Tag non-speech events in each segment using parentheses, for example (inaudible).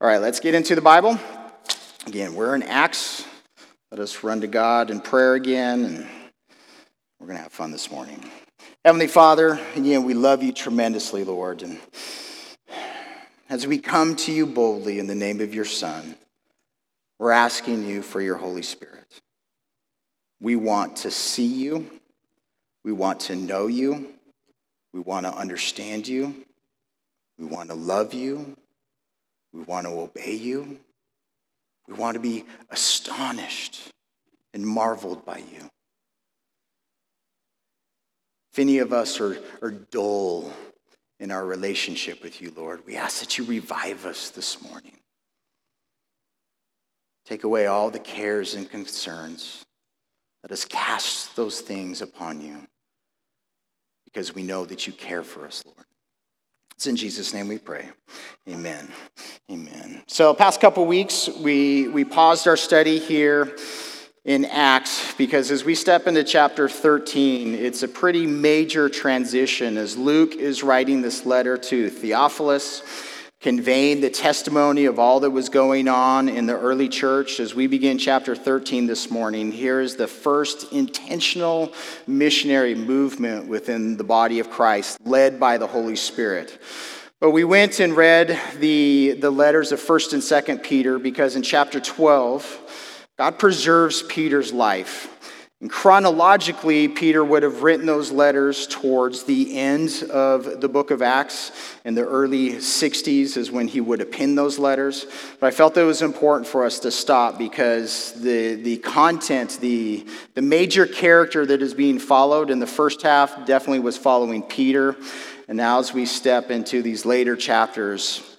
All right, let's get into the Bible. Again, we're in Acts. Let us run to God in prayer again, and we're going to have fun this morning. Heavenly Father, again, we love you tremendously, Lord. And as we come to you boldly in the name of your Son, we're asking you for your Holy Spirit. We want to see you. We want to know you. We want to understand you. We want to love you. We want to obey you. We want to be astonished and marveled by you. If any of us are, are dull in our relationship with you, Lord, we ask that you revive us this morning. Take away all the cares and concerns. Let us cast those things upon you because we know that you care for us, Lord. It's in Jesus' name we pray. Amen. Amen. So, past couple weeks, we, we paused our study here in Acts because as we step into chapter 13, it's a pretty major transition as Luke is writing this letter to Theophilus conveying the testimony of all that was going on in the early church. As we begin chapter 13 this morning, here is the first intentional missionary movement within the body of Christ, led by the Holy Spirit. But we went and read the, the letters of 1st and 2nd Peter because in chapter 12, God preserves Peter's life. And chronologically, Peter would have written those letters towards the end of the book of Acts. In the early 60s is when he would have penned those letters. But I felt that it was important for us to stop because the, the content, the, the major character that is being followed in the first half definitely was following Peter. And now, as we step into these later chapters,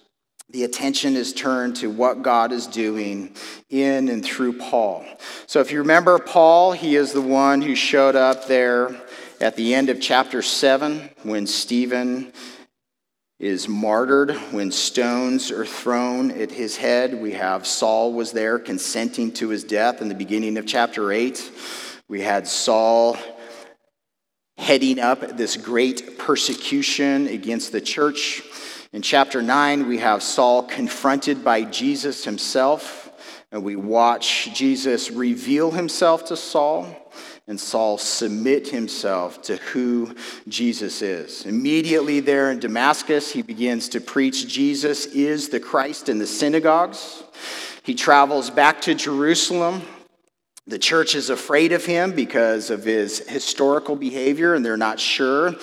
the attention is turned to what God is doing in and through Paul. So, if you remember Paul, he is the one who showed up there at the end of chapter 7 when Stephen is martyred, when stones are thrown at his head. We have Saul was there consenting to his death in the beginning of chapter 8. We had Saul heading up this great persecution against the church. In chapter 9, we have Saul confronted by Jesus himself, and we watch Jesus reveal himself to Saul, and Saul submit himself to who Jesus is. Immediately there in Damascus, he begins to preach Jesus is the Christ in the synagogues. He travels back to Jerusalem. The church is afraid of him because of his historical behavior, and they're not sure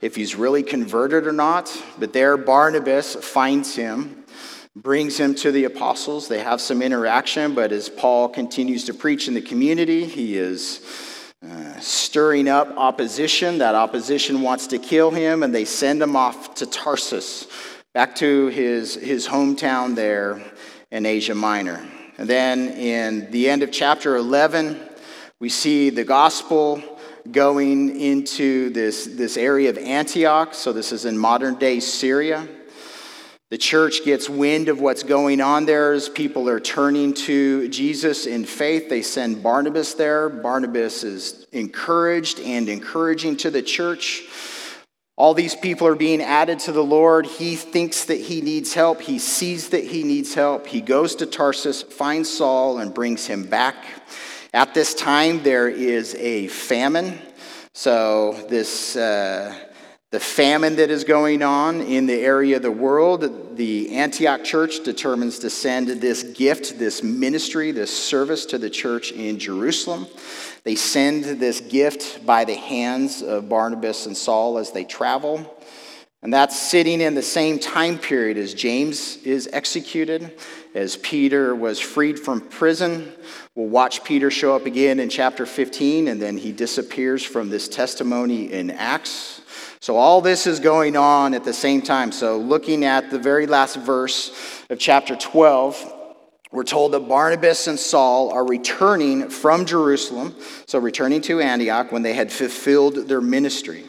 if he's really converted or not. But there, Barnabas finds him, brings him to the apostles. They have some interaction, but as Paul continues to preach in the community, he is uh, stirring up opposition. That opposition wants to kill him, and they send him off to Tarsus, back to his, his hometown there in Asia Minor. And then in the end of chapter 11, we see the gospel going into this, this area of Antioch. So, this is in modern day Syria. The church gets wind of what's going on there as people are turning to Jesus in faith. They send Barnabas there. Barnabas is encouraged and encouraging to the church. All these people are being added to the Lord. He thinks that he needs help. He sees that he needs help. He goes to Tarsus, finds Saul, and brings him back. At this time, there is a famine. So, this, uh, the famine that is going on in the area of the world, the Antioch church determines to send this gift, this ministry, this service to the church in Jerusalem. They send this gift by the hands of Barnabas and Saul as they travel. And that's sitting in the same time period as James is executed, as Peter was freed from prison. We'll watch Peter show up again in chapter 15, and then he disappears from this testimony in Acts. So, all this is going on at the same time. So, looking at the very last verse of chapter 12, we're told that Barnabas and Saul are returning from Jerusalem, so returning to Antioch when they had fulfilled their ministry.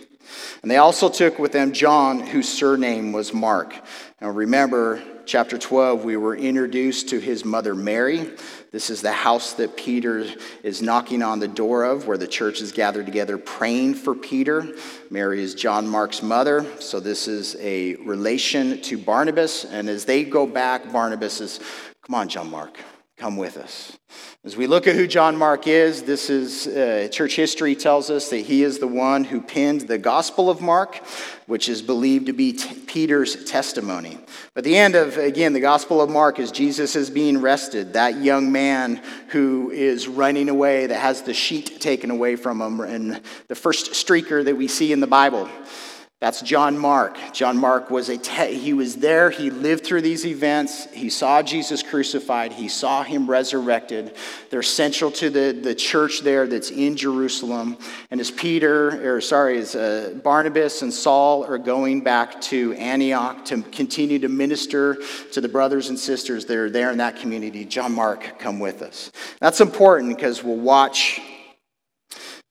And they also took with them John, whose surname was Mark. Now remember, chapter 12, we were introduced to his mother Mary. This is the house that Peter is knocking on the door of, where the church is gathered together praying for Peter. Mary is John Mark's mother, so this is a relation to Barnabas. And as they go back, Barnabas is, Come on, John Mark, come with us. As we look at who John Mark is, this is uh, church history tells us that he is the one who penned the Gospel of Mark, which is believed to be t- Peter's testimony. But the end of, again, the Gospel of Mark is Jesus is being arrested. That young man who is running away, that has the sheet taken away from him, and the first streaker that we see in the Bible. That's John Mark. John Mark was a te- he was there, he lived through these events, he saw Jesus crucified, he saw him resurrected. They're central to the, the church there that's in Jerusalem. And as Peter, or sorry, as uh, Barnabas and Saul are going back to Antioch to continue to minister to the brothers and sisters that are there in that community, John Mark, come with us. That's important because we'll watch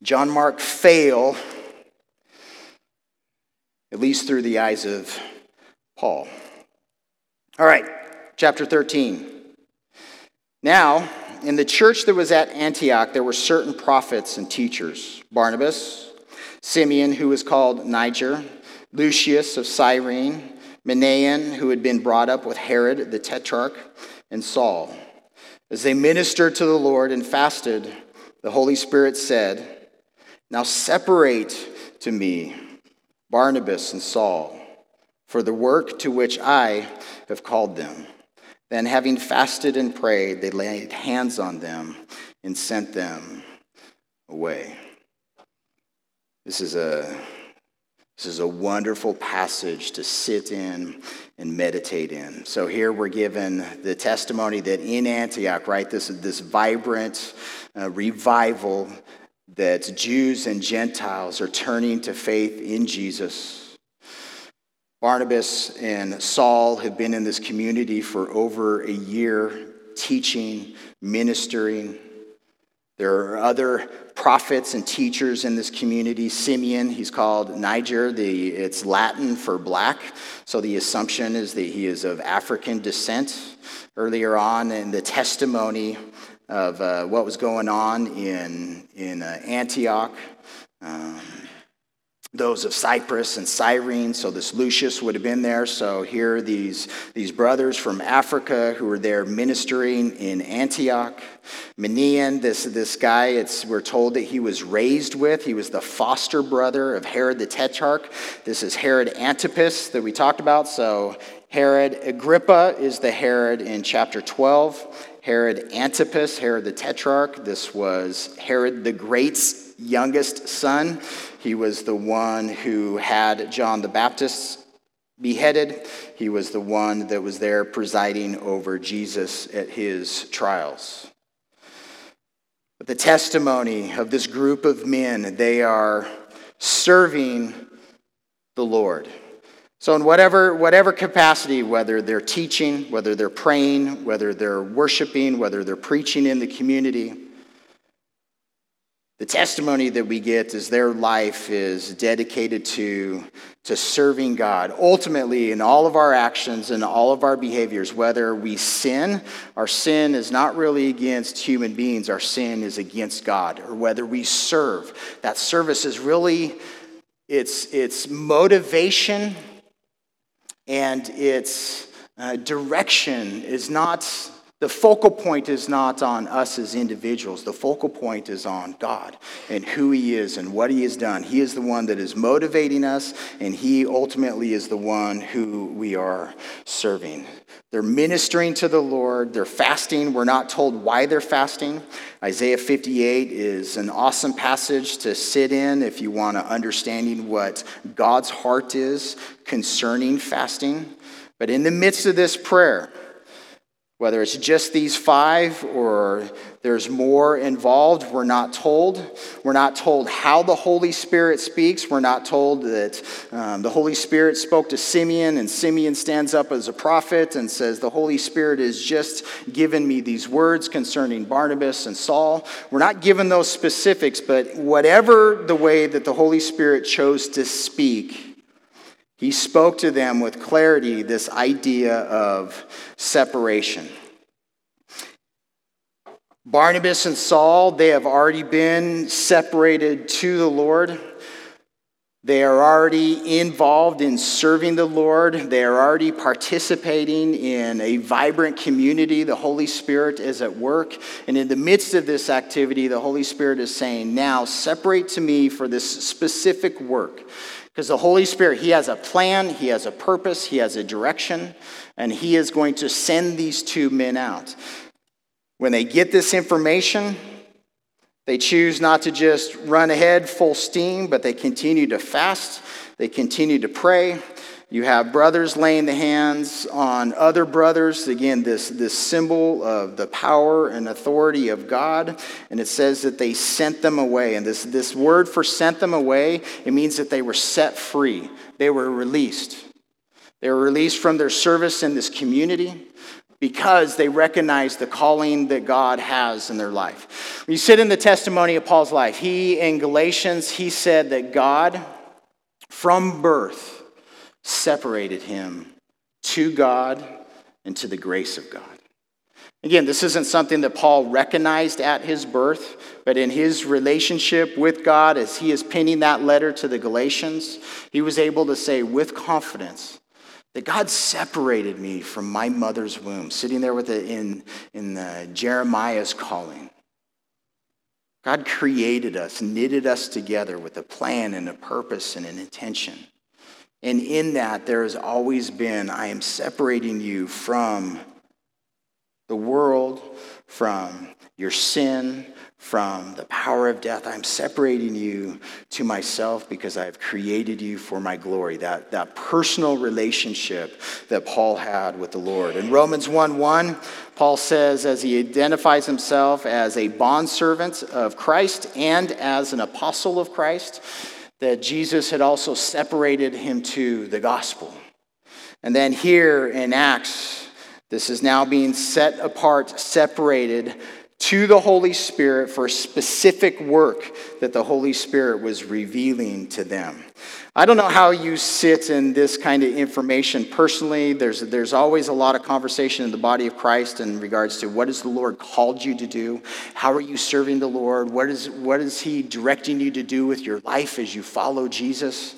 John Mark fail at least through the eyes of Paul. All right, chapter 13. Now, in the church that was at Antioch, there were certain prophets and teachers Barnabas, Simeon, who was called Niger, Lucius of Cyrene, Manaen, who had been brought up with Herod the Tetrarch, and Saul. As they ministered to the Lord and fasted, the Holy Spirit said, Now separate to me Barnabas and Saul, for the work to which I have called them. Then, having fasted and prayed, they laid hands on them and sent them away. This is a, this is a wonderful passage to sit in and meditate in. So, here we're given the testimony that in Antioch, right, this, this vibrant uh, revival that Jews and Gentiles are turning to faith in Jesus. Barnabas and Saul have been in this community for over a year, teaching, ministering. There are other prophets and teachers in this community. Simeon, he's called Niger, the, it's Latin for black. So the assumption is that he is of African descent. Earlier on in the testimony of uh, what was going on in, in uh, Antioch. Um, those of Cyprus and Cyrene, so this Lucius would have been there. So here these, these brothers from Africa who were there ministering in Antioch. Manaen, this, this guy, it's, we're told that he was raised with. He was the foster brother of Herod the Tetrarch. This is Herod Antipas that we talked about. So Herod Agrippa is the Herod in chapter 12. Herod Antipas, Herod the Tetrarch. This was Herod the Great's youngest son. He was the one who had John the Baptist beheaded. He was the one that was there presiding over Jesus at his trials. But the testimony of this group of men, they are serving the Lord. So, in whatever, whatever capacity, whether they're teaching, whether they're praying, whether they're worshiping, whether they're preaching in the community, the testimony that we get is their life is dedicated to, to serving God. Ultimately, in all of our actions and all of our behaviors, whether we sin, our sin is not really against human beings, our sin is against God. Or whether we serve, that service is really, it's, it's motivation and its uh, direction is not, the focal point is not on us as individuals. The focal point is on God and who He is and what He has done. He is the one that is motivating us, and He ultimately is the one who we are serving. They're ministering to the Lord. They're fasting. We're not told why they're fasting. Isaiah 58 is an awesome passage to sit in if you want to understanding what God's heart is concerning fasting. But in the midst of this prayer, Whether it's just these five or there's more involved, we're not told. We're not told how the Holy Spirit speaks. We're not told that um, the Holy Spirit spoke to Simeon and Simeon stands up as a prophet and says, The Holy Spirit has just given me these words concerning Barnabas and Saul. We're not given those specifics, but whatever the way that the Holy Spirit chose to speak, he spoke to them with clarity this idea of separation. Barnabas and Saul, they have already been separated to the Lord. They are already involved in serving the Lord. They are already participating in a vibrant community. The Holy Spirit is at work. And in the midst of this activity, the Holy Spirit is saying, Now separate to me for this specific work. Because the Holy Spirit, He has a plan, He has a purpose, He has a direction, and He is going to send these two men out. When they get this information, they choose not to just run ahead full steam, but they continue to fast, they continue to pray, you have brothers laying the hands on other brothers. Again, this, this symbol of the power and authority of God. And it says that they sent them away. And this, this word for sent them away, it means that they were set free, they were released. They were released from their service in this community because they recognize the calling that God has in their life. When you sit in the testimony of Paul's life, he in Galatians, he said that God, from birth, separated him to God and to the grace of God. Again, this isn't something that Paul recognized at his birth, but in his relationship with God, as he is penning that letter to the Galatians, he was able to say with confidence that God separated me from my mother's womb, sitting there with it in, in the Jeremiah's calling. God created us, knitted us together with a plan and a purpose and an intention. And in that, there has always been I am separating you from the world, from your sin, from the power of death. I'm separating you to myself because I have created you for my glory. That, that personal relationship that Paul had with the Lord. In Romans 1 1, Paul says, as he identifies himself as a bondservant of Christ and as an apostle of Christ, that Jesus had also separated him to the gospel. And then here in Acts, this is now being set apart, separated to the Holy Spirit for specific work that the Holy Spirit was revealing to them. I don't know how you sit in this kind of information personally. There's, there's always a lot of conversation in the body of Christ in regards to what has the Lord called you to do? How are you serving the Lord? What is, what is He directing you to do with your life as you follow Jesus?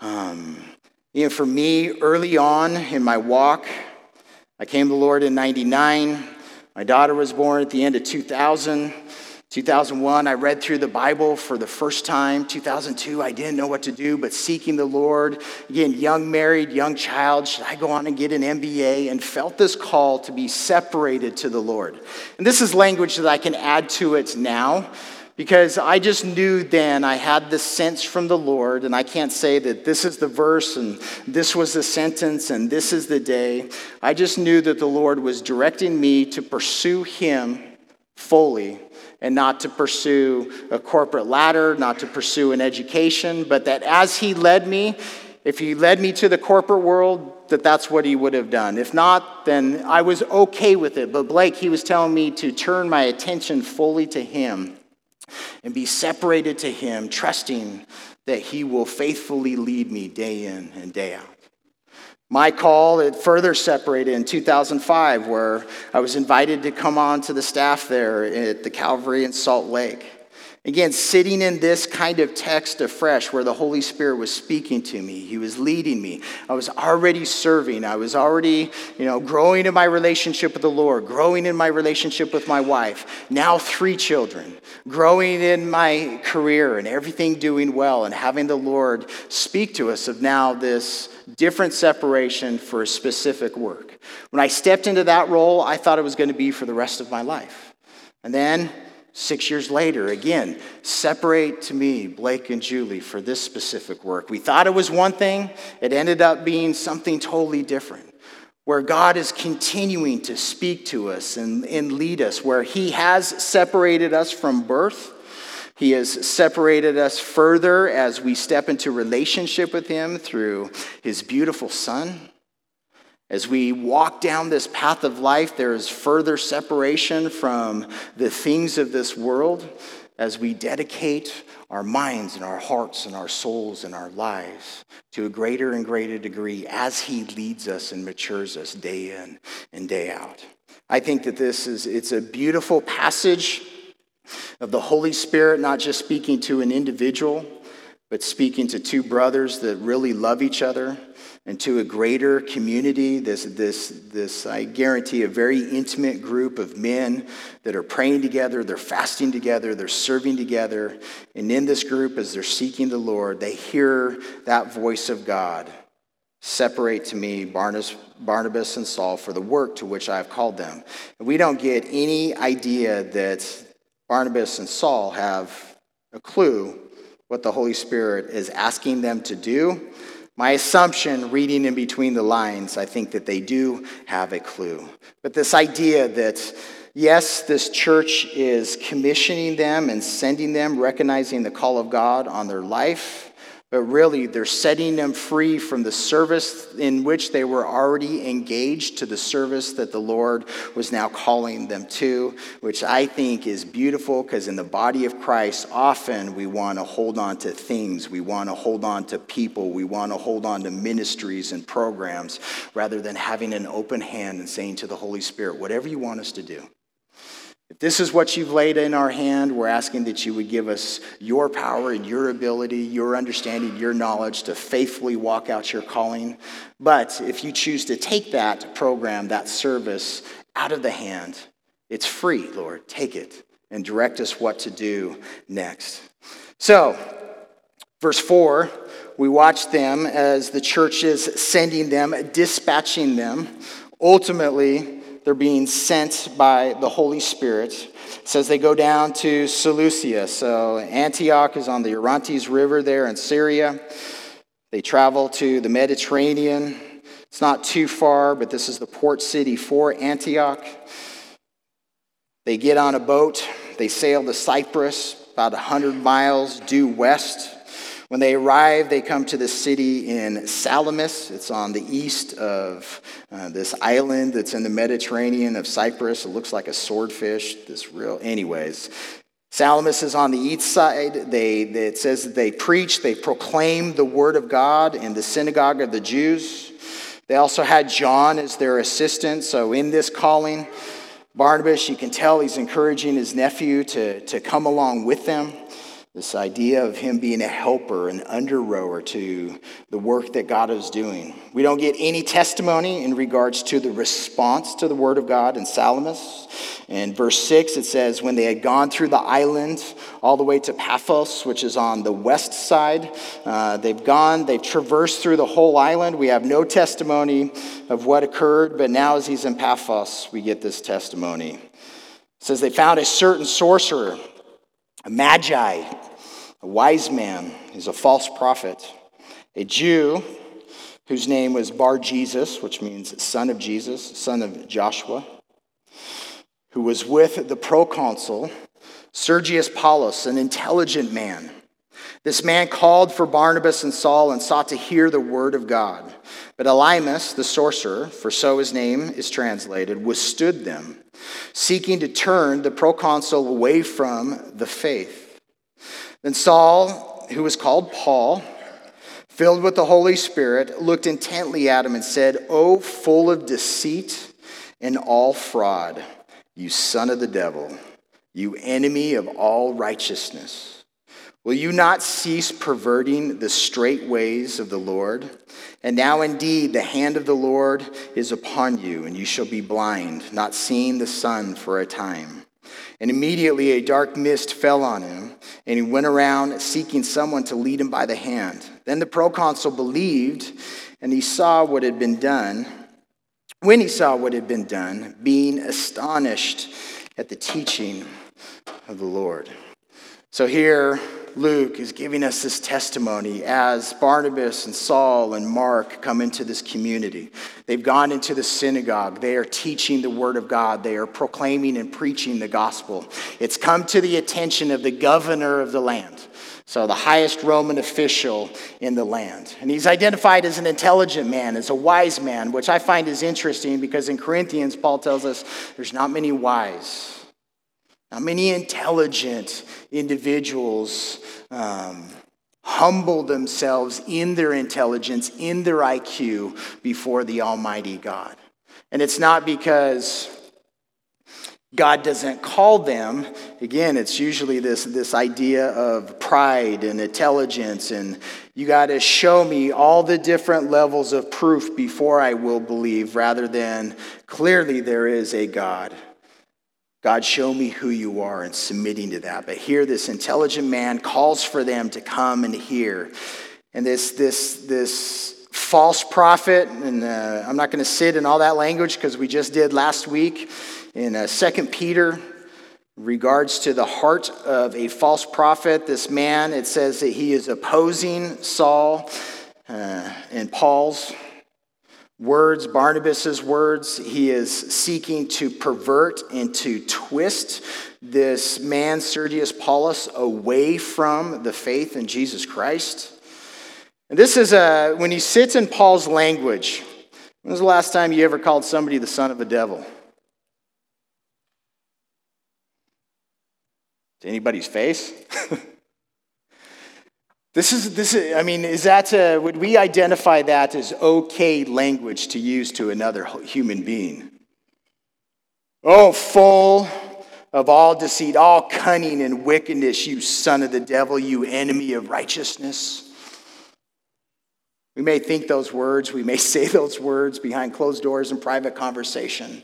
Um, you know, for me, early on in my walk, I came to the Lord in 99. My daughter was born at the end of 2000. 2001, I read through the Bible for the first time. 2002, I didn't know what to do, but seeking the Lord. Again, young married, young child, should I go on and get an MBA? And felt this call to be separated to the Lord. And this is language that I can add to it now because I just knew then I had the sense from the Lord, and I can't say that this is the verse and this was the sentence and this is the day. I just knew that the Lord was directing me to pursue Him fully and not to pursue a corporate ladder, not to pursue an education, but that as He led me, if He led me to the corporate world, that that's what He would have done. If not, then I was okay with it. But Blake, he was telling me to turn my attention fully to Him and be separated to Him, trusting that He will faithfully lead me day in and day out. My call, it further separated in 2005, where I was invited to come on to the staff there at the Calvary in Salt Lake. Again, sitting in this kind of text afresh where the Holy Spirit was speaking to me, He was leading me. I was already serving. I was already, you know, growing in my relationship with the Lord, growing in my relationship with my wife. Now, three children, growing in my career and everything doing well, and having the Lord speak to us of now this different separation for a specific work. When I stepped into that role, I thought it was going to be for the rest of my life. And then Six years later, again, separate to me Blake and Julie for this specific work. We thought it was one thing, it ended up being something totally different. where God is continuing to speak to us and, and lead us, where He has separated us from birth. He has separated us further as we step into relationship with Him through His beautiful Son. As we walk down this path of life, there is further separation from the things of this world as we dedicate our minds and our hearts and our souls and our lives to a greater and greater degree as he leads us and matures us day in and day out. I think that this is it's a beautiful passage of the Holy Spirit not just speaking to an individual but speaking to two brothers that really love each other and to a greater community, this, this, this, I guarantee, a very intimate group of men that are praying together, they're fasting together, they're serving together. And in this group, as they're seeking the Lord, they hear that voice of God separate to me Barnabas, Barnabas and Saul for the work to which I have called them. And we don't get any idea that Barnabas and Saul have a clue what the Holy Spirit is asking them to do my assumption, reading in between the lines, I think that they do have a clue. But this idea that, yes, this church is commissioning them and sending them, recognizing the call of God on their life, but really they're setting them free from the service in which they were already engaged to the service that the Lord was now calling them to, which I think is beautiful because in the body of Christ, often we want to hold on to things, we want to hold on to people, we want to hold on to ministries and programs rather than having an open hand and saying to the Holy Spirit, whatever you want us to do. If this is what you've laid in our hand, we're asking that you would give us your power and your ability, your understanding, your knowledge to faithfully walk out your calling. But if you choose to take that program, that service out of the hand, it's free, Lord. Take it and direct us what to do next. So, verse 4, we watch them as the church is sending them, dispatching them. Ultimately, they're being sent by the Holy Spirit. It says they go down to Seleucia. So Antioch is on the Orontes River there in Syria. They travel to the Mediterranean. It's not too far, but this is the port city for Antioch. They get on a boat. They sail to Cyprus, about 100 miles due west. When they arrive, they come to the city in Salamis. It's on the east of uh, this island that's in the Mediterranean of Cyprus. It looks like a swordfish. This real, anyways. Salamis is on the east side. They, they, it says that they preach, they proclaim the word of God in the synagogue of the Jews. They also had John as their assistant. So in this calling, Barnabas, you can tell he's encouraging his nephew to, to come along with them. This idea of him being a helper, an under rower to the work that God is doing. We don't get any testimony in regards to the response to the word of God in Salamis. In verse 6, it says, When they had gone through the island all the way to Paphos, which is on the west side, uh, they've gone, they've traversed through the whole island. We have no testimony of what occurred, but now as he's in Paphos, we get this testimony. It says they found a certain sorcerer, a magi, a wise man is a false prophet, a Jew whose name was Bar Jesus, which means son of Jesus, son of Joshua, who was with the proconsul Sergius Paulus, an intelligent man. This man called for Barnabas and Saul and sought to hear the word of God. But Elymas, the sorcerer, for so his name is translated, withstood them, seeking to turn the proconsul away from the faith. Then Saul, who was called Paul, filled with the Holy Spirit, looked intently at him and said, O full of deceit and all fraud, you son of the devil, you enemy of all righteousness. Will you not cease perverting the straight ways of the Lord? And now indeed the hand of the Lord is upon you, and you shall be blind, not seeing the sun for a time. And immediately a dark mist fell on him, and he went around seeking someone to lead him by the hand. Then the proconsul believed, and he saw what had been done. When he saw what had been done, being astonished at the teaching of the Lord. So here Luke is giving us this testimony as Barnabas and Saul and Mark come into this community. They've gone into the synagogue. They are teaching the word of God. They are proclaiming and preaching the gospel. It's come to the attention of the governor of the land. So, the highest Roman official in the land. And he's identified as an intelligent man, as a wise man, which I find is interesting because in Corinthians, Paul tells us there's not many wise, not many intelligent individuals um, humble themselves in their intelligence, in their IQ before the Almighty God. And it's not because God doesn't call them. Again, it's usually this, this idea of pride and intelligence, and you got to show me all the different levels of proof before I will believe, rather than clearly there is a God. God, show me who you are and submitting to that. But here, this intelligent man calls for them to come and hear. And this, this, this false prophet, and uh, I'm not going to sit in all that language because we just did last week in uh, 2 Peter, regards to the heart of a false prophet, this man, it says that he is opposing Saul uh, and Paul's words, Barnabas's words. He is seeking to pervert and to twist this man, Sergius Paulus, away from the faith in Jesus Christ. And this is a, when he sits in Paul's language, when was the last time you ever called somebody the son of a devil? to anybody's face? (laughs) this is, this is, I mean, is that, a, would we identify that as okay language to use to another human being? Oh, full of all deceit, all cunning and wickedness, you son of the devil, you enemy of righteousness. We may think those words, we may (laughs) say those words behind closed doors in private conversation.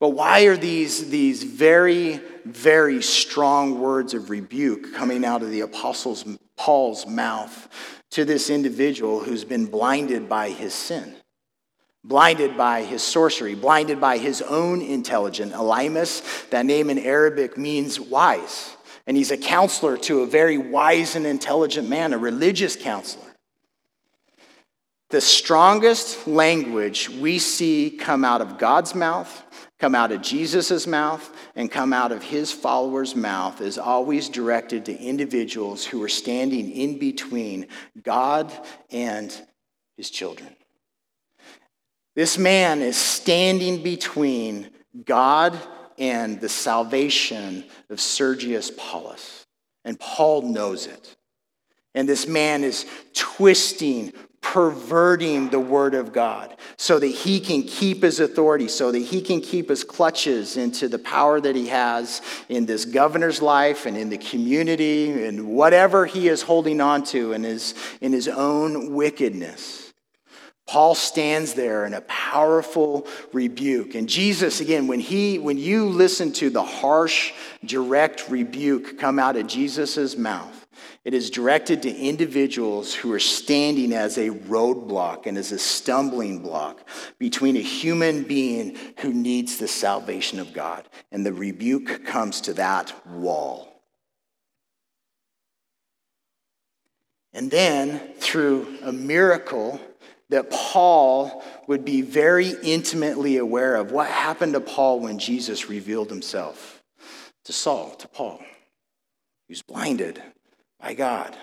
But why are these, these very, very strong words of rebuke coming out of the apostles Paul's mouth to this individual who's been blinded by his sin? Blinded by his sorcery, blinded by his own intelligence. Elymas, that name in Arabic means wise. And he's a counselor to a very wise and intelligent man, a religious counselor. The strongest language we see come out of God's mouth come out of Jesus' mouth and come out of his followers' mouth is always directed to individuals who are standing in between God and his children. This man is standing between God and the salvation of Sergius Paulus. And Paul knows it. And this man is twisting, perverting the word of God so that he can keep his authority, so that he can keep his clutches into the power that he has in this governor's life and in the community and whatever he is holding on to in his, in his own wickedness. Paul stands there in a powerful rebuke. And Jesus, again, when he when you listen to the harsh, direct rebuke come out of Jesus' mouth, it is directed to individuals who are standing as a roadblock and as a stumbling block between a human being who needs the salvation of God. And the rebuke comes to that wall. And then, through a miracle that Paul would be very intimately aware of, what happened to Paul when Jesus revealed himself to Saul, to Paul? He was blinded by God.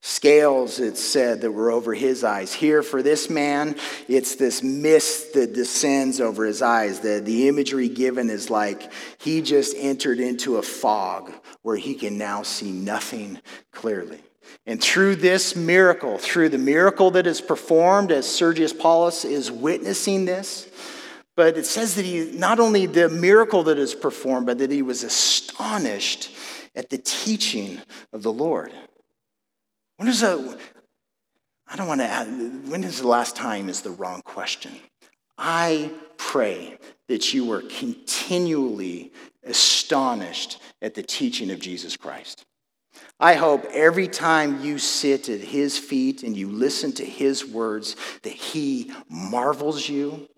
Scales, it's said, that were over his eyes. Here, for this man, it's this mist that descends over his eyes. The, the imagery given is like he just entered into a fog where he can now see nothing clearly. And through this miracle, through the miracle that is performed, as Sergius Paulus is witnessing this, but it says that he, not only the miracle that is performed, but that he was astonished at the teaching of the Lord. When is a, I don't want to add, when is the last time is the wrong question. I pray that you are continually astonished at the teaching of Jesus Christ. I hope every time you sit at his feet and you listen to his words that he marvels you.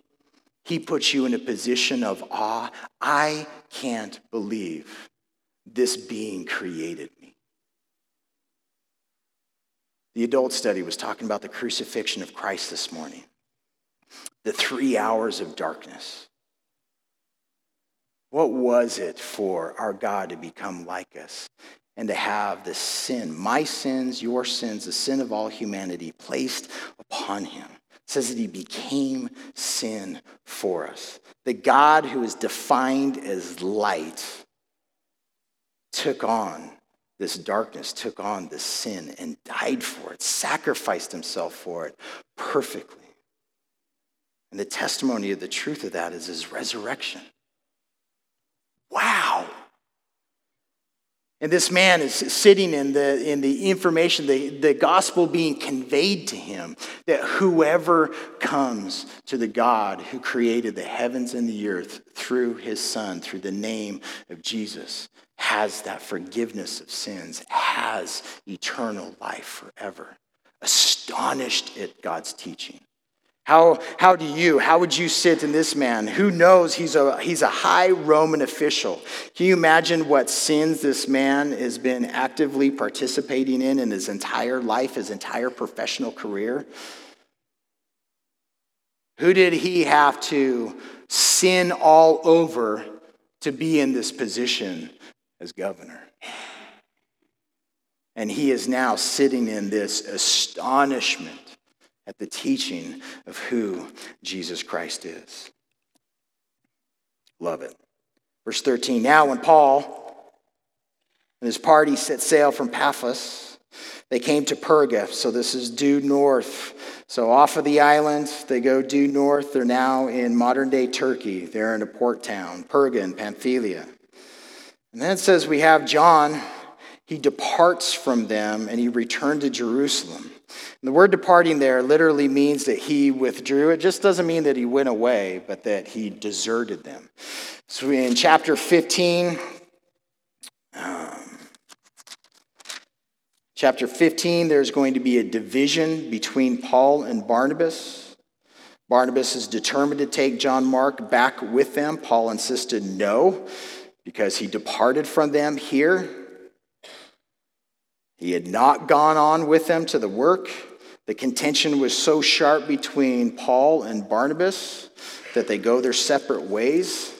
He puts you in a position of awe. I can't believe this being created me. The adult study was talking about the crucifixion of Christ this morning, the three hours of darkness. What was it for our God to become like us and to have the sin, my sins, your sins, the sin of all humanity placed upon him? It says that he became sin for us. The God who is defined as light took on this darkness, took on this sin, and died for it, sacrificed himself for it perfectly. And the testimony of the truth of that is his resurrection. Wow. And this man is sitting in the, in the information, the, the gospel being conveyed to him that whoever comes to the God who created the heavens and the earth through his son, through the name of Jesus, has that forgiveness of sins, has eternal life forever. Astonished at God's teaching. How, how do you, how would you sit in this man? Who knows he's a, he's a high Roman official? Can you imagine what sins this man has been actively participating in in his entire life, his entire professional career? Who did he have to sin all over to be in this position as governor. And he is now sitting in this astonishment at the teaching of who Jesus Christ is. Love it. Verse 13 Now, when Paul and his party set sail from Paphos, they came to Perga. So, this is due north. So, off of the island, they go due north. They're now in modern day Turkey. They're in a port town, Perga in Pamphylia. And then it says we have John, he departs from them and he returned to Jerusalem. And the word departing there literally means that he withdrew. It just doesn't mean that he went away, but that he deserted them. So in chapter 15, um, chapter 15, there's going to be a division between Paul and Barnabas. Barnabas is determined to take John Mark back with them. Paul insisted no because he departed from them here. He had not gone on with them to the work. The contention was so sharp between Paul and Barnabas that they go their separate ways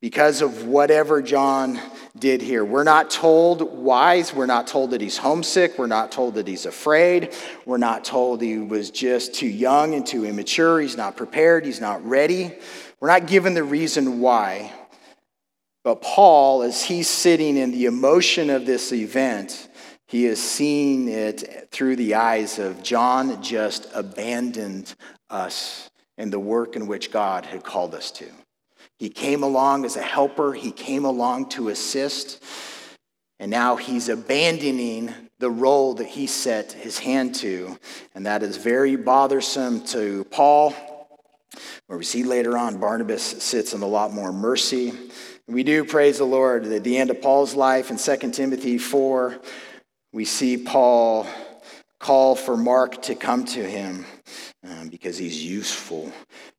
because of whatever John did here. We're not told why. We're not told that he's homesick. We're not told that he's afraid. We're not told he was just too young and too immature. He's not prepared. He's not ready. We're not given the reason why. But Paul, as he's sitting in the emotion of this event, he is seeing it through the eyes of John just abandoned us in the work in which God had called us to. He came along as a helper, he came along to assist, and now he's abandoning the role that he set his hand to. And that is very bothersome to Paul, where we see later on Barnabas sits in a lot more mercy. We do praise the Lord. At the end of Paul's life in 2 Timothy 4, we see Paul call for Mark to come to him um, because he's useful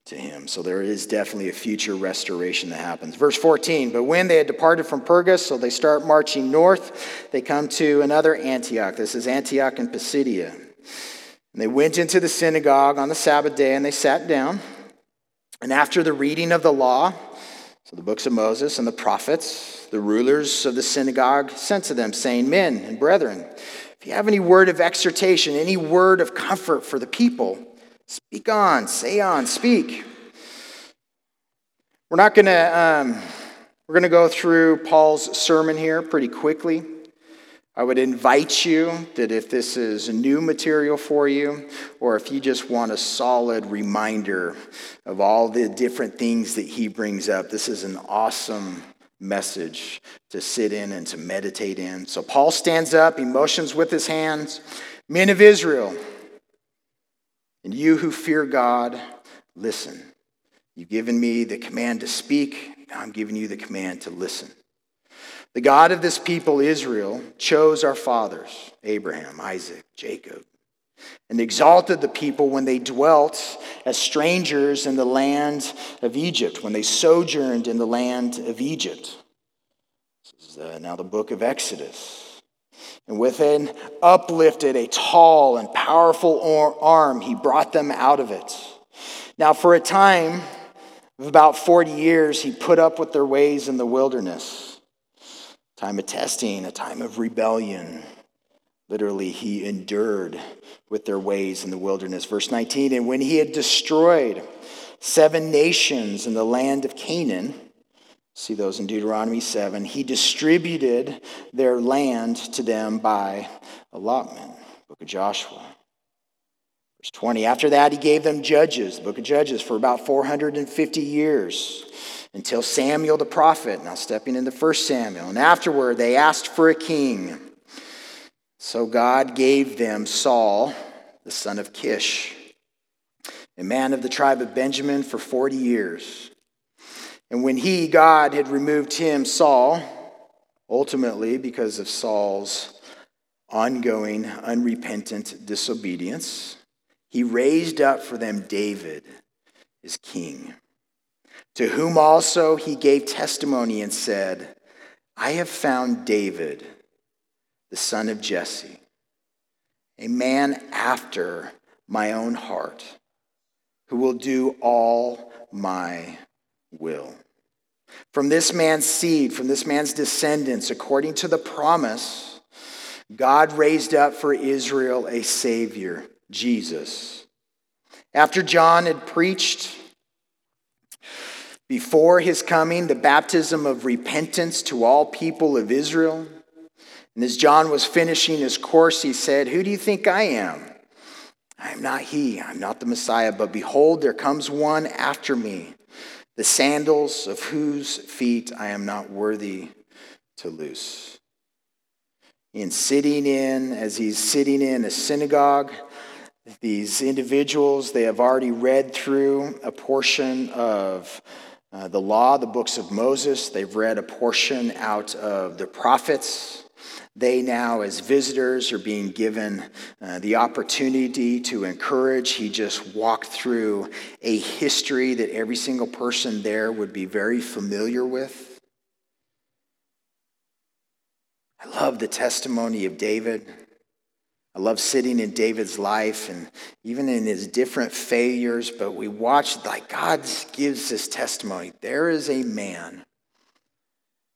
to him. So there is definitely a future restoration that happens. Verse 14 But when they had departed from Perga, so they start marching north, they come to another Antioch. This is Antioch in Pisidia. And they went into the synagogue on the Sabbath day and they sat down. And after the reading of the law, so the books of Moses and the prophets, the rulers of the synagogue sent to them, saying, Men and brethren, if you have any word of exhortation, any word of comfort for the people, speak on, say on, speak. We're not going to, um, we're going to go through Paul's sermon here pretty quickly. I would invite you that if this is new material for you, or if you just want a solid reminder of all the different things that he brings up, this is an awesome message to sit in and to meditate in. So Paul stands up, he motions with his hands Men of Israel, and you who fear God, listen. You've given me the command to speak, now I'm giving you the command to listen. The God of this people, Israel, chose our fathers, Abraham, Isaac, Jacob, and exalted the people when they dwelt as strangers in the land of Egypt, when they sojourned in the land of Egypt. This is uh, now the book of Exodus. And with an uplifted, a tall and powerful arm, he brought them out of it. Now, for a time of about 40 years, he put up with their ways in the wilderness. Time of testing, a time of rebellion. Literally, he endured with their ways in the wilderness. Verse 19, and when he had destroyed seven nations in the land of Canaan, See those in Deuteronomy 7. He distributed their land to them by allotment. Book of Joshua. Verse 20. After that, he gave them judges, the book of Judges, for about 450 years until Samuel the prophet. Now, stepping into 1 Samuel. And afterward, they asked for a king. So God gave them Saul, the son of Kish, a man of the tribe of Benjamin, for 40 years. And when he, God, had removed him, Saul, ultimately because of Saul's ongoing, unrepentant disobedience, he raised up for them David, his king, to whom also he gave testimony and said, I have found David, the son of Jesse, a man after my own heart, who will do all my will. From this man's seed, from this man's descendants, according to the promise, God raised up for Israel a Savior, Jesus. After John had preached before his coming the baptism of repentance to all people of Israel, and as John was finishing his course, he said, Who do you think I am? I am not he, I'm not the Messiah, but behold, there comes one after me the sandals of whose feet I am not worthy to loose. In sitting in, as he's sitting in a synagogue, these individuals, they have already read through a portion of uh, the law, the books of Moses. They've read a portion out of the prophets. They now, as visitors, are being given uh, the opportunity to encourage. He just walked through a history that every single person there would be very familiar with. I love the testimony of David. I love sitting in David's life and even in his different failures, but we watch like God gives this testimony. There is a man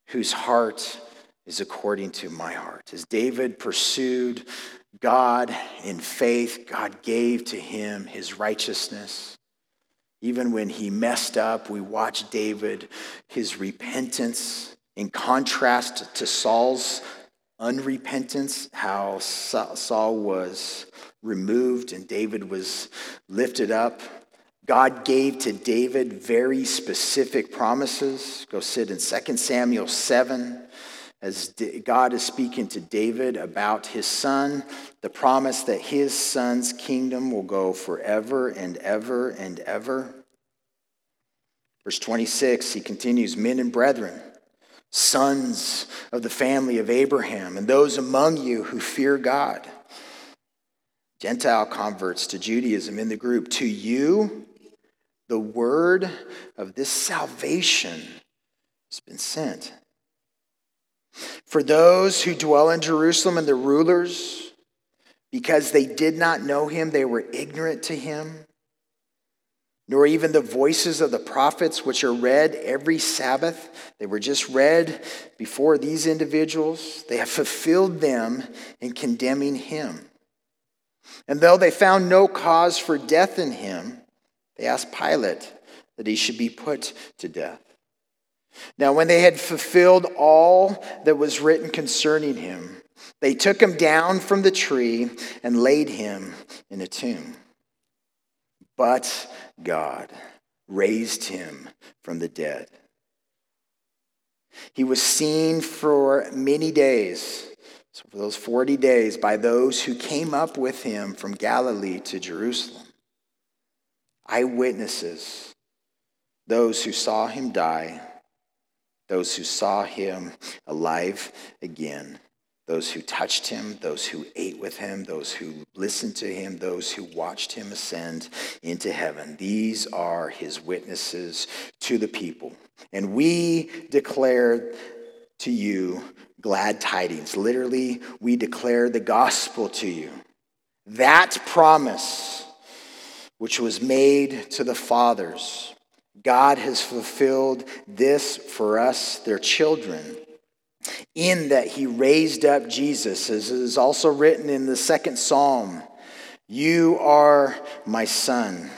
whose heart is according to my heart. As David pursued God in faith, God gave to him his righteousness. Even when he messed up, we watch David, his repentance, in contrast to Saul's unrepentance, how Saul was removed and David was lifted up. God gave to David very specific promises. Go sit in 2 Samuel 7 as God is speaking to David about his son, the promise that his son's kingdom will go forever and ever and ever. Verse 26, he continues Men and brethren, sons of the family of Abraham, and those among you who fear God, Gentile converts to Judaism in the group, to you, the word of this salvation has been sent. For those who dwell in Jerusalem and the rulers, because they did not know him, they were ignorant to him, nor even the voices of the prophets, which are read every Sabbath. They were just read before these individuals. They have fulfilled them in condemning him. And though they found no cause for death in him, they asked Pilate that he should be put to death. Now, when they had fulfilled all that was written concerning him, they took him down from the tree and laid him in a tomb. But God raised him from the dead. He was seen for many days, so for those 40 days, by those who came up with him from Galilee to Jerusalem. Eyewitnesses, those who saw him die those who saw him alive again, those who touched him, those who ate with him, those who listened to him, those who watched him ascend into heaven. These are his witnesses to the people. And we declare to you glad tidings. Literally, we declare the gospel to you. That promise, which was made to the fathers, God has fulfilled this for us, their children, in that he raised up Jesus, as is also written in the second psalm You are my son.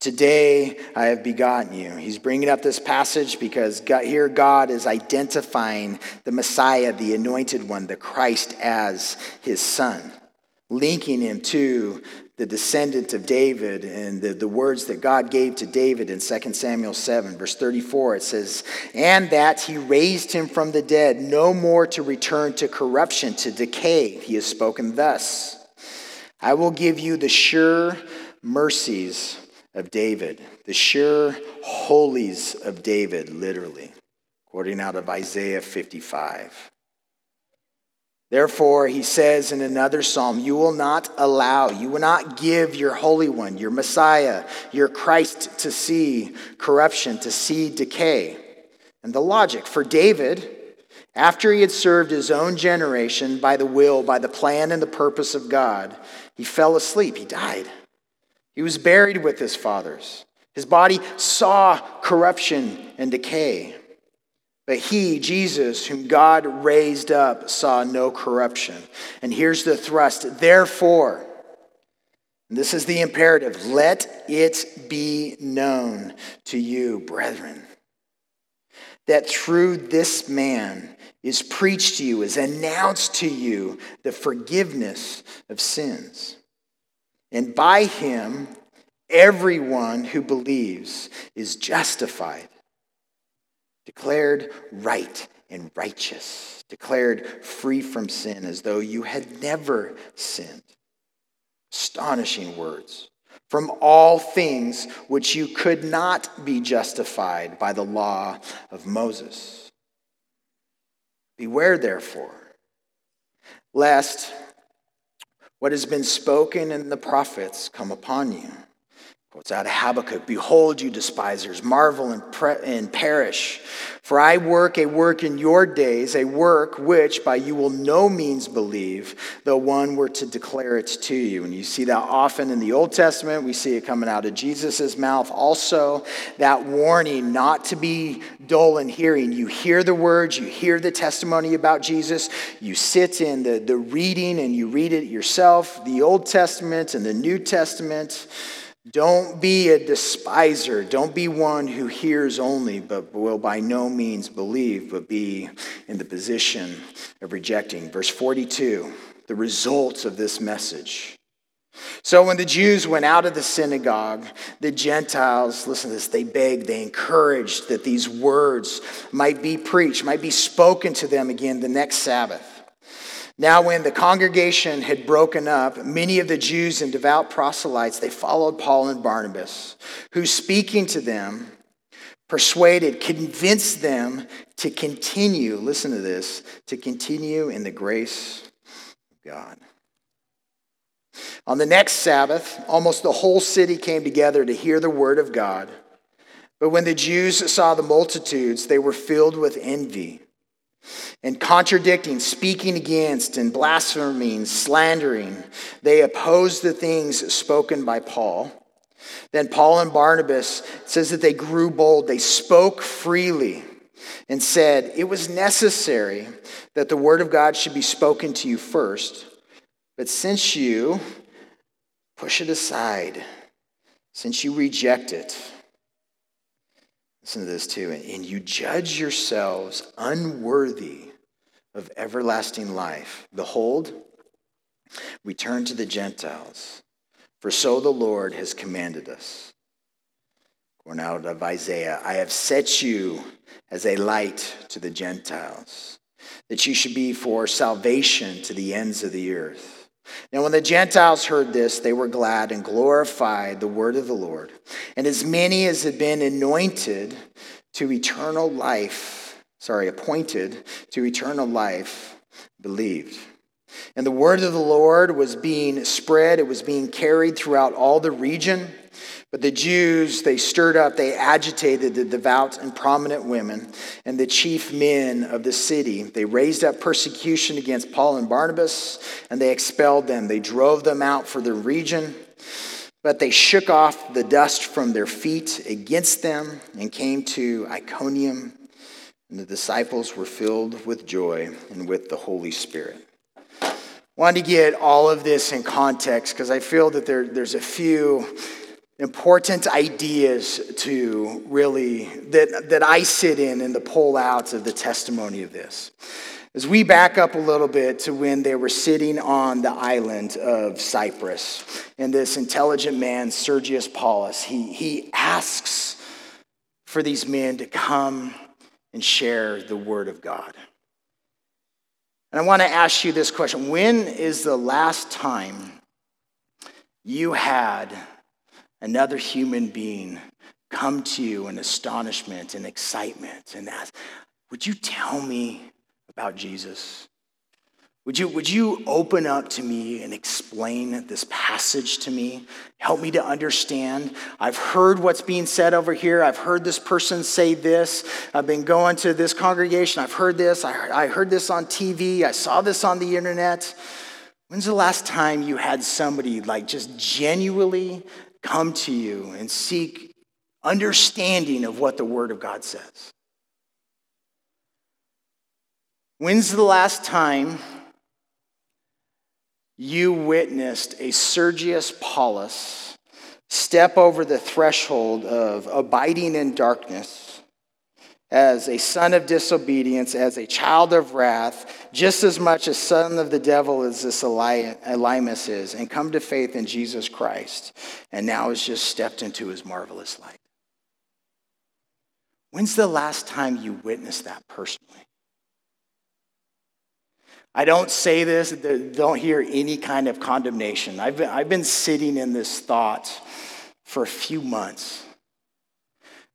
Today I have begotten you. He's bringing up this passage because God, here God is identifying the Messiah, the anointed one, the Christ, as his son, linking him to the descendant of David and the, the words that God gave to David in 2 Samuel 7, verse 34. It says, And that he raised him from the dead, no more to return to corruption, to decay. He has spoken thus I will give you the sure mercies of David, the sure holies of David, literally, according out of Isaiah 55. Therefore, he says in another psalm, You will not allow, you will not give your Holy One, your Messiah, your Christ to see corruption, to see decay. And the logic for David, after he had served his own generation by the will, by the plan and the purpose of God, he fell asleep. He died. He was buried with his fathers. His body saw corruption and decay. But he, Jesus, whom God raised up, saw no corruption. And here's the thrust. Therefore, this is the imperative let it be known to you, brethren, that through this man is preached to you, is announced to you the forgiveness of sins. And by him, everyone who believes is justified, declared right and righteous, declared free from sin as though you had never sinned. Astonishing words. From all things which you could not be justified by the law of Moses. Beware, therefore, lest what has been spoken in the prophets come upon you. Quotes out of Habakkuk Behold, you despisers, marvel and, pre- and perish. For I work a work in your days, a work which by you will no means believe, though one were to declare it to you. And you see that often in the Old Testament. We see it coming out of Jesus' mouth. Also, that warning not to be dull in hearing. You hear the words, you hear the testimony about Jesus, you sit in the, the reading and you read it yourself, the Old Testament and the New Testament. Don't be a despiser. Don't be one who hears only, but will by no means believe, but be in the position of rejecting. Verse 42, the results of this message. So when the Jews went out of the synagogue, the Gentiles, listen to this, they begged, they encouraged that these words might be preached, might be spoken to them again the next Sabbath. Now, when the congregation had broken up, many of the Jews and devout proselytes, they followed Paul and Barnabas, who speaking to them, persuaded, convinced them to continue, listen to this, to continue in the grace of God. On the next Sabbath, almost the whole city came together to hear the word of God. But when the Jews saw the multitudes, they were filled with envy and contradicting, speaking against, and blaspheming, slandering. They opposed the things spoken by Paul. Then Paul and Barnabas says that they grew bold. They spoke freely and said, It was necessary that the word of God should be spoken to you first. But since you push it aside, since you reject it, Listen to this too. And you judge yourselves unworthy of everlasting life. Behold, return to the Gentiles, for so the Lord has commanded us. Born out of Isaiah, I have set you as a light to the Gentiles, that you should be for salvation to the ends of the earth. Now, when the Gentiles heard this, they were glad and glorified the word of the Lord. And as many as had been anointed to eternal life, sorry, appointed to eternal life, believed. And the word of the Lord was being spread, it was being carried throughout all the region. But the Jews, they stirred up, they agitated the devout and prominent women and the chief men of the city. They raised up persecution against Paul and Barnabas, and they expelled them. They drove them out for the region, but they shook off the dust from their feet against them and came to Iconium. And the disciples were filled with joy and with the Holy Spirit. Wanted to get all of this in context because I feel that there, there's a few important ideas to really that, that I sit in in the pull outs of the testimony of this. As we back up a little bit to when they were sitting on the island of Cyprus, and this intelligent man, Sergius Paulus, he, he asks for these men to come and share the word of God. And I want to ask you this question When is the last time you had another human being come to you in astonishment and excitement and ask, Would you tell me about Jesus? Would you, would you open up to me and explain this passage to me? Help me to understand. I've heard what's being said over here. I've heard this person say this. I've been going to this congregation. I've heard this. I heard, I heard this on TV. I saw this on the internet. When's the last time you had somebody like just genuinely come to you and seek understanding of what the Word of God says? When's the last time you witnessed a Sergius Paulus step over the threshold of abiding in darkness as a son of disobedience, as a child of wrath, just as much a son of the devil as this Elymas is, and come to faith in Jesus Christ, and now has just stepped into his marvelous light. When's the last time you witnessed that personally? I don't say this, don't hear any kind of condemnation. I've been, I've been sitting in this thought for a few months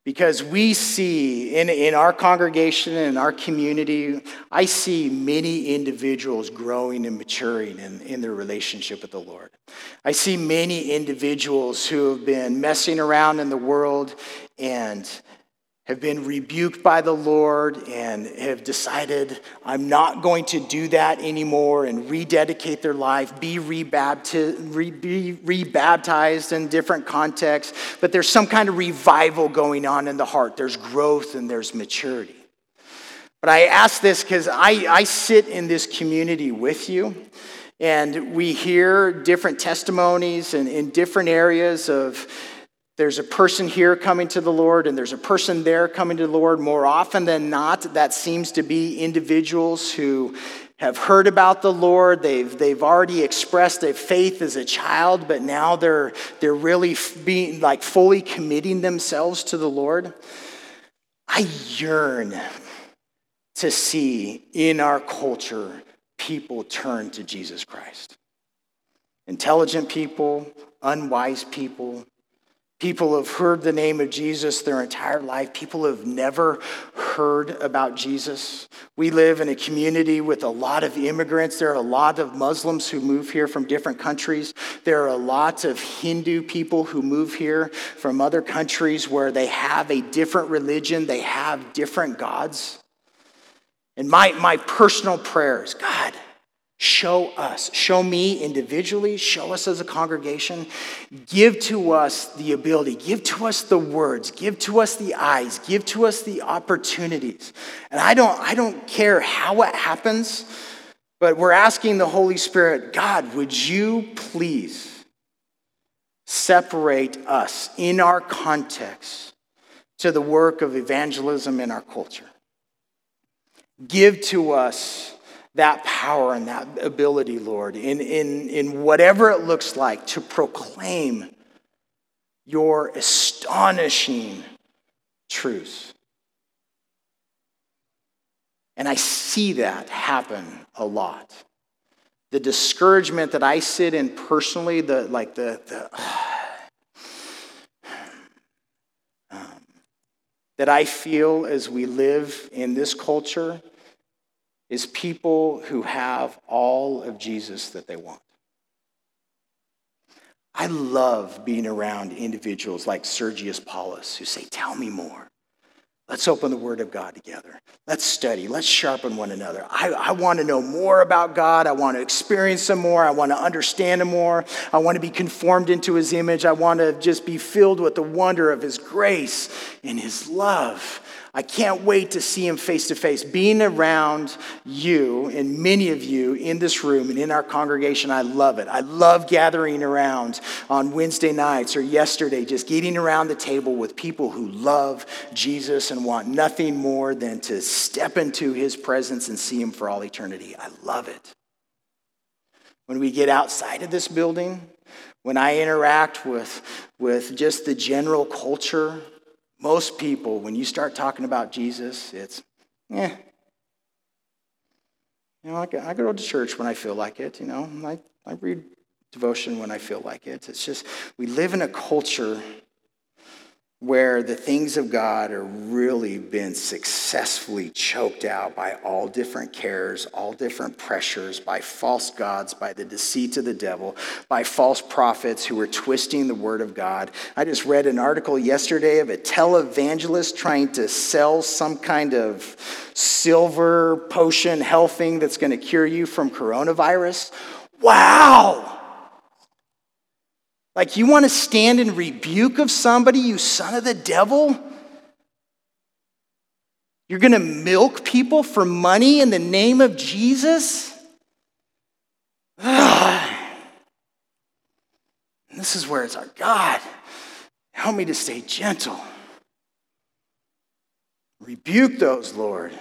because we see in, in our congregation and in our community, I see many individuals growing and maturing in, in their relationship with the Lord. I see many individuals who have been messing around in the world and have been rebuked by the Lord and have decided, I'm not going to do that anymore and rededicate their life, be, rebaptized, in different contexts. But there's some kind of revival going on in the heart. There's growth and there's maturity. But I ask this because I, I sit in this community with you. And we hear different testimonies and in different areas of there's a person here coming to the Lord and there's a person there coming to the Lord. More often than not, that seems to be individuals who have heard about the Lord. They've, they've already expressed their faith as a child, but now they're, they're really being like fully committing themselves to the Lord. I yearn to see in our culture people turn to Jesus Christ. Intelligent people, unwise people, People have heard the name of Jesus their entire life. People have never heard about Jesus. We live in a community with a lot of immigrants. There are a lot of Muslims who move here from different countries. There are a lot of Hindu people who move here from other countries where they have a different religion, they have different gods. And my, my personal prayer is God, Show us, show me individually, show us as a congregation. Give to us the ability, give to us the words, give to us the eyes, give to us the opportunities. And I don't, I don't care how it happens, but we're asking the Holy Spirit, God, would you please separate us in our context to the work of evangelism in our culture? Give to us that power and that ability, Lord, in, in, in whatever it looks like to proclaim your astonishing truths. And I see that happen a lot. The discouragement that I sit in personally, the like the, the (sighs) um, that I feel as we live in this culture is people who have all of Jesus that they want. I love being around individuals like Sergius Paulus who say, Tell me more. Let's open the Word of God together. Let's study. Let's sharpen one another. I, I want to know more about God. I want to experience Him more. I want to understand Him more. I want to be conformed into His image. I want to just be filled with the wonder of His grace and His love. I can't wait to see him face to face. Being around you and many of you in this room and in our congregation, I love it. I love gathering around on Wednesday nights or yesterday, just getting around the table with people who love Jesus and want nothing more than to step into his presence and see him for all eternity. I love it. When we get outside of this building, when I interact with, with just the general culture most people, when you start talking about Jesus, it's, eh. You know, I, I go to church when I feel like it, you know. I, I read devotion when I feel like it. It's just, we live in a culture where the things of God are really been successfully choked out by all different cares, all different pressures, by false gods, by the deceit of the devil, by false prophets who are twisting the word of God. I just read an article yesterday of a televangelist trying to sell some kind of silver potion health thing that's going to cure you from coronavirus. Wow! Like, you want to stand in rebuke of somebody, you son of the devil? You're going to milk people for money in the name of Jesus? (sighs) this is where it's our God. Help me to stay gentle. Rebuke those, Lord,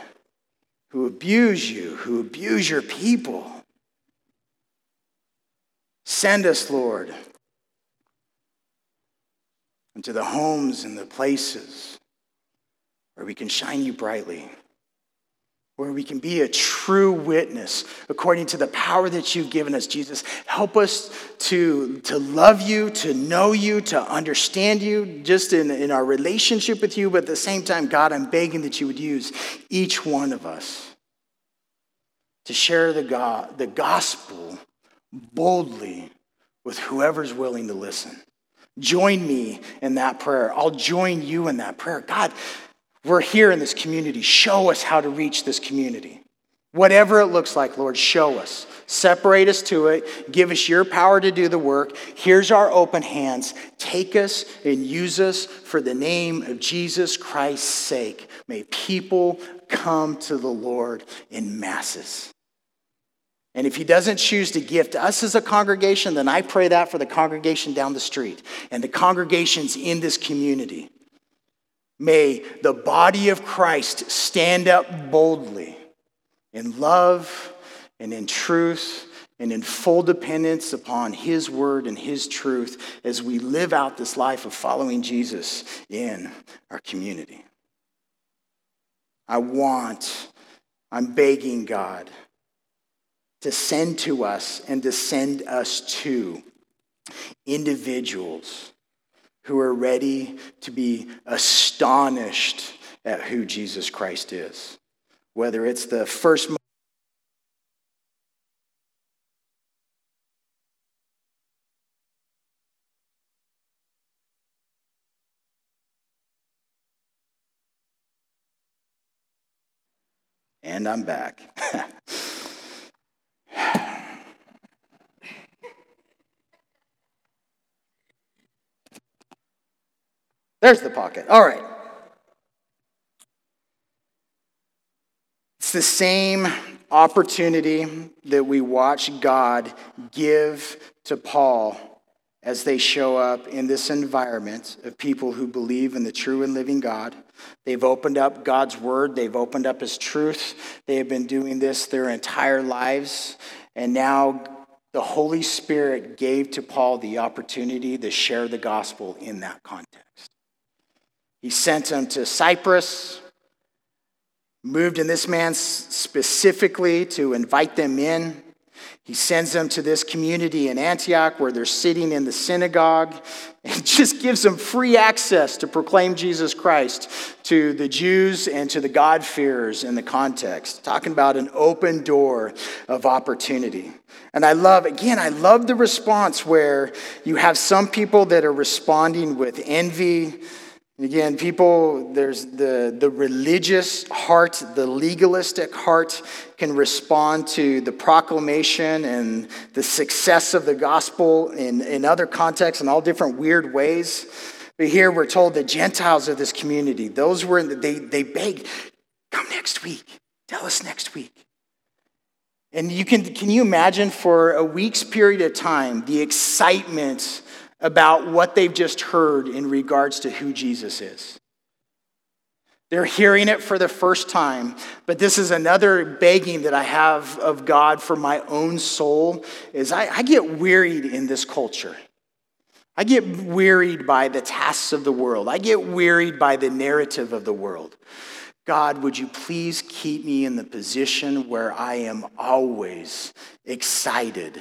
who abuse you, who abuse your people. Send us, Lord, into the homes and the places where we can shine you brightly, where we can be a true witness according to the power that you've given us, Jesus. Help us to, to love you, to know you, to understand you, just in, in our relationship with you, but at the same time, God, I'm begging that you would use each one of us to share the, God, the gospel boldly with whoever's willing to listen. Join me in that prayer. I'll join you in that prayer. God, we're here in this community. Show us how to reach this community. Whatever it looks like, Lord, show us. Separate us to it. Give us your power to do the work. Here's our open hands. Take us and use us for the name of Jesus Christ's sake. May people come to the Lord in masses. And if he doesn't choose to gift us as a congregation, then I pray that for the congregation down the street and the congregations in this community. May the body of Christ stand up boldly in love and in truth and in full dependence upon his word and his truth as we live out this life of following Jesus in our community. I want, I'm begging God to send to us and to send us to individuals who are ready to be astonished at who Jesus Christ is. Whether it's the first And I'm back. (laughs) There's the pocket. All right. It's the same opportunity that we watch God give to Paul as they show up in this environment of people who believe in the true and living God. They've opened up God's word, they've opened up his truth. They have been doing this their entire lives. And now the Holy Spirit gave to Paul the opportunity to share the gospel in that context. He sent him to Cyprus, moved in this man specifically to invite them in. He sends them to this community in Antioch where they're sitting in the synagogue (laughs) and just gives them free access to proclaim Jesus Christ to the Jews and to the God-fearers in the context, talking about an open door of opportunity. And I love, again, I love the response where you have some people that are responding with envy Again, people, there's the, the religious heart, the legalistic heart can respond to the proclamation and the success of the gospel in, in other contexts in all different weird ways. But here we're told the Gentiles of this community, those were, the, they, they begged, come next week. Tell us next week. And you can, can you imagine for a week's period of time the excitement about what they've just heard in regards to who Jesus is. They're hearing it for the first time, but this is another begging that I have of God for my own soul is I, I get wearied in this culture. I get wearied by the tasks of the world. I get wearied by the narrative of the world. God, would you please keep me in the position where I am always excited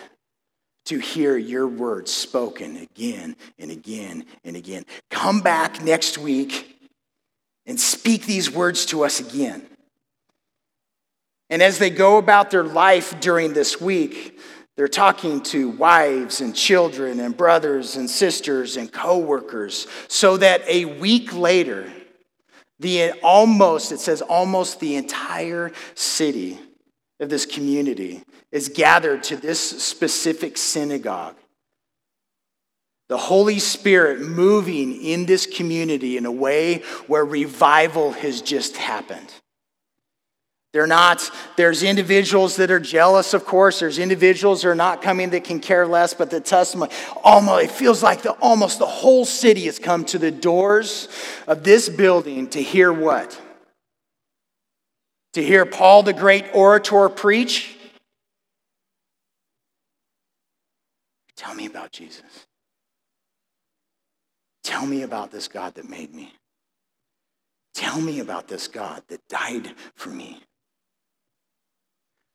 to hear your words spoken again and again and again. Come back next week and speak these words to us again. And as they go about their life during this week, they're talking to wives and children and brothers and sisters and coworkers so that a week later, the almost, it says almost the entire city of this community is gathered to this specific synagogue. The Holy Spirit moving in this community in a way where revival has just happened. They're not, there's individuals that are jealous, of course. There's individuals that are not coming that can care less, but the testimony, almost, it feels like the, almost the whole city has come to the doors of this building to hear what? To hear Paul the great orator preach Tell me about Jesus. Tell me about this God that made me. Tell me about this God that died for me.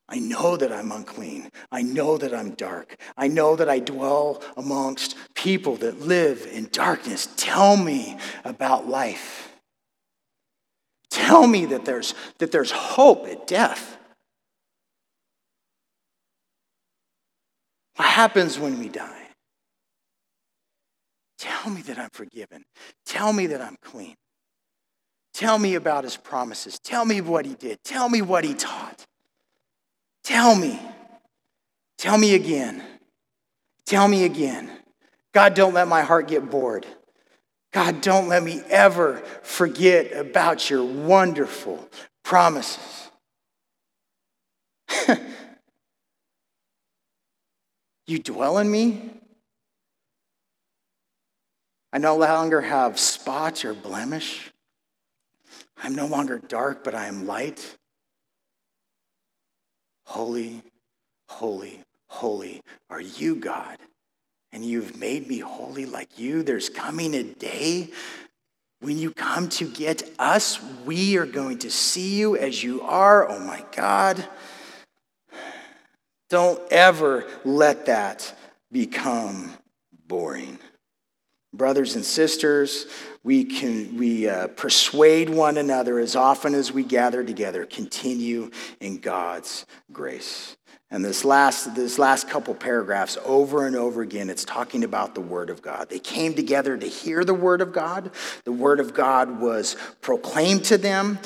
I know that I'm unclean. I know that I'm dark. I know that I dwell amongst people that live in darkness. Tell me about life. Tell me that there's, that there's hope at death. What happens when we die? Tell me that I'm forgiven. Tell me that I'm clean. Tell me about his promises. Tell me what he did. Tell me what he taught. Tell me. Tell me again. Tell me again. God, don't let my heart get bored. God, don't let me ever forget about your wonderful promises. (laughs) You dwell in me? I no longer have spots or blemish. I'm no longer dark, but I am light. Holy, holy, holy are you, God. And you've made me holy like you. There's coming a day when you come to get us, we are going to see you as you are. Oh my God. Don't ever let that become boring. Brothers and sisters, we can we uh, persuade one another as often as we gather together. Continue in God's grace. And this last, this last couple paragraphs, over and over again, it's talking about the Word of God. They came together to hear the Word of God. The Word of God was proclaimed to them.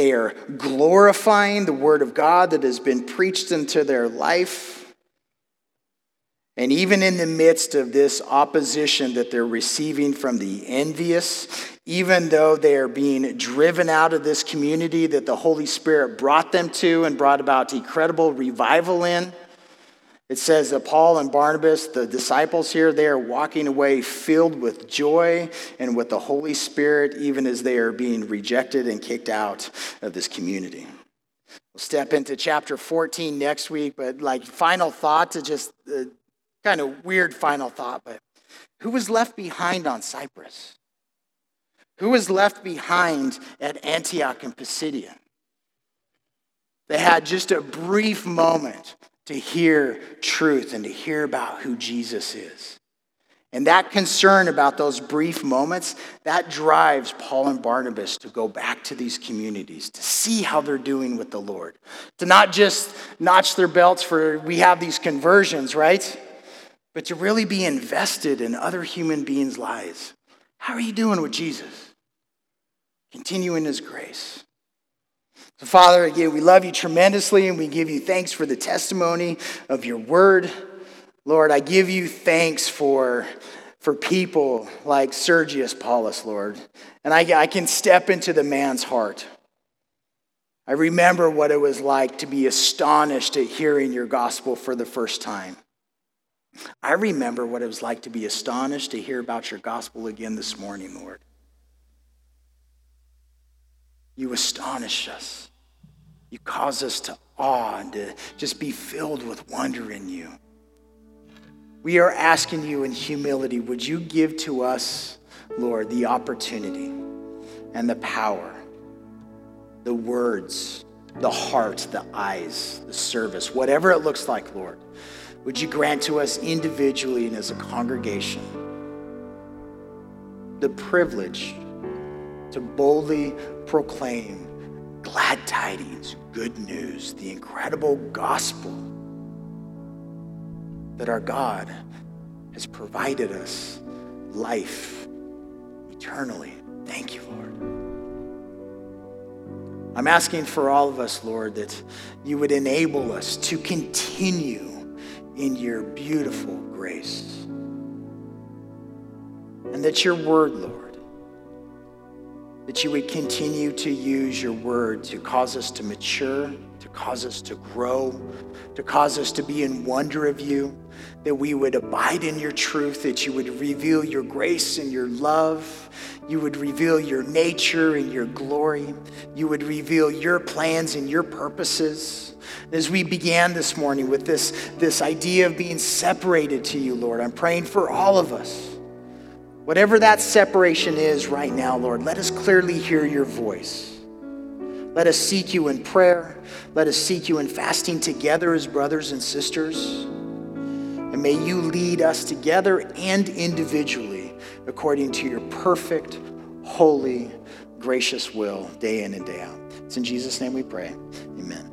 They are glorifying the word of God that has been preached into their life. And even in the midst of this opposition that they're receiving from the envious, even though they are being driven out of this community that the Holy Spirit brought them to and brought about incredible revival in, it says that Paul and Barnabas, the disciples here, they are walking away filled with joy and with the Holy Spirit, even as they are being rejected and kicked out of this community. We'll step into chapter 14 next week, but like final thought to just uh, kind of weird final thought, but who was left behind on Cyprus? Who was left behind at Antioch and Pisidia? They had just a brief moment to hear truth and to hear about who Jesus is. And that concern about those brief moments, that drives Paul and Barnabas to go back to these communities, to see how they're doing with the Lord, to not just notch their belts for we have these conversions, right? But to really be invested in other human beings' lives. How are you doing with Jesus? Continue in his grace. So, Father, again, we love you tremendously and we give you thanks for the testimony of your word. Lord, I give you thanks for, for people like Sergius Paulus, Lord. And I, I can step into the man's heart. I remember what it was like to be astonished at hearing your gospel for the first time. I remember what it was like to be astonished to hear about your gospel again this morning, Lord. You astonish us. You cause us to awe and to just be filled with wonder in you. We are asking you in humility, would you give to us, Lord, the opportunity and the power, the words, the heart, the eyes, the service, whatever it looks like, Lord, would you grant to us individually and as a congregation the privilege to boldly proclaim glad tidings, good news, the incredible gospel that our God has provided us life eternally. Thank you, Lord. I'm asking for all of us, Lord, that you would enable us to continue in your beautiful grace. And that your word, Lord, that you would continue to use your word to cause us to mature, to cause us to grow, to cause us to be in wonder of you, that we would abide in your truth, that you would reveal your grace and your love, you would reveal your nature and your glory, you would reveal your plans and your purposes. As we began this morning with this, this idea of being separated to you, Lord, I'm praying for all of us. Whatever that separation is right now, Lord, let us clearly hear your voice. Let us seek you in prayer. Let us seek you in fasting together as brothers and sisters. And may you lead us together and individually according to your perfect, holy, gracious will, day in and day out. It's in Jesus' name we pray. Amen.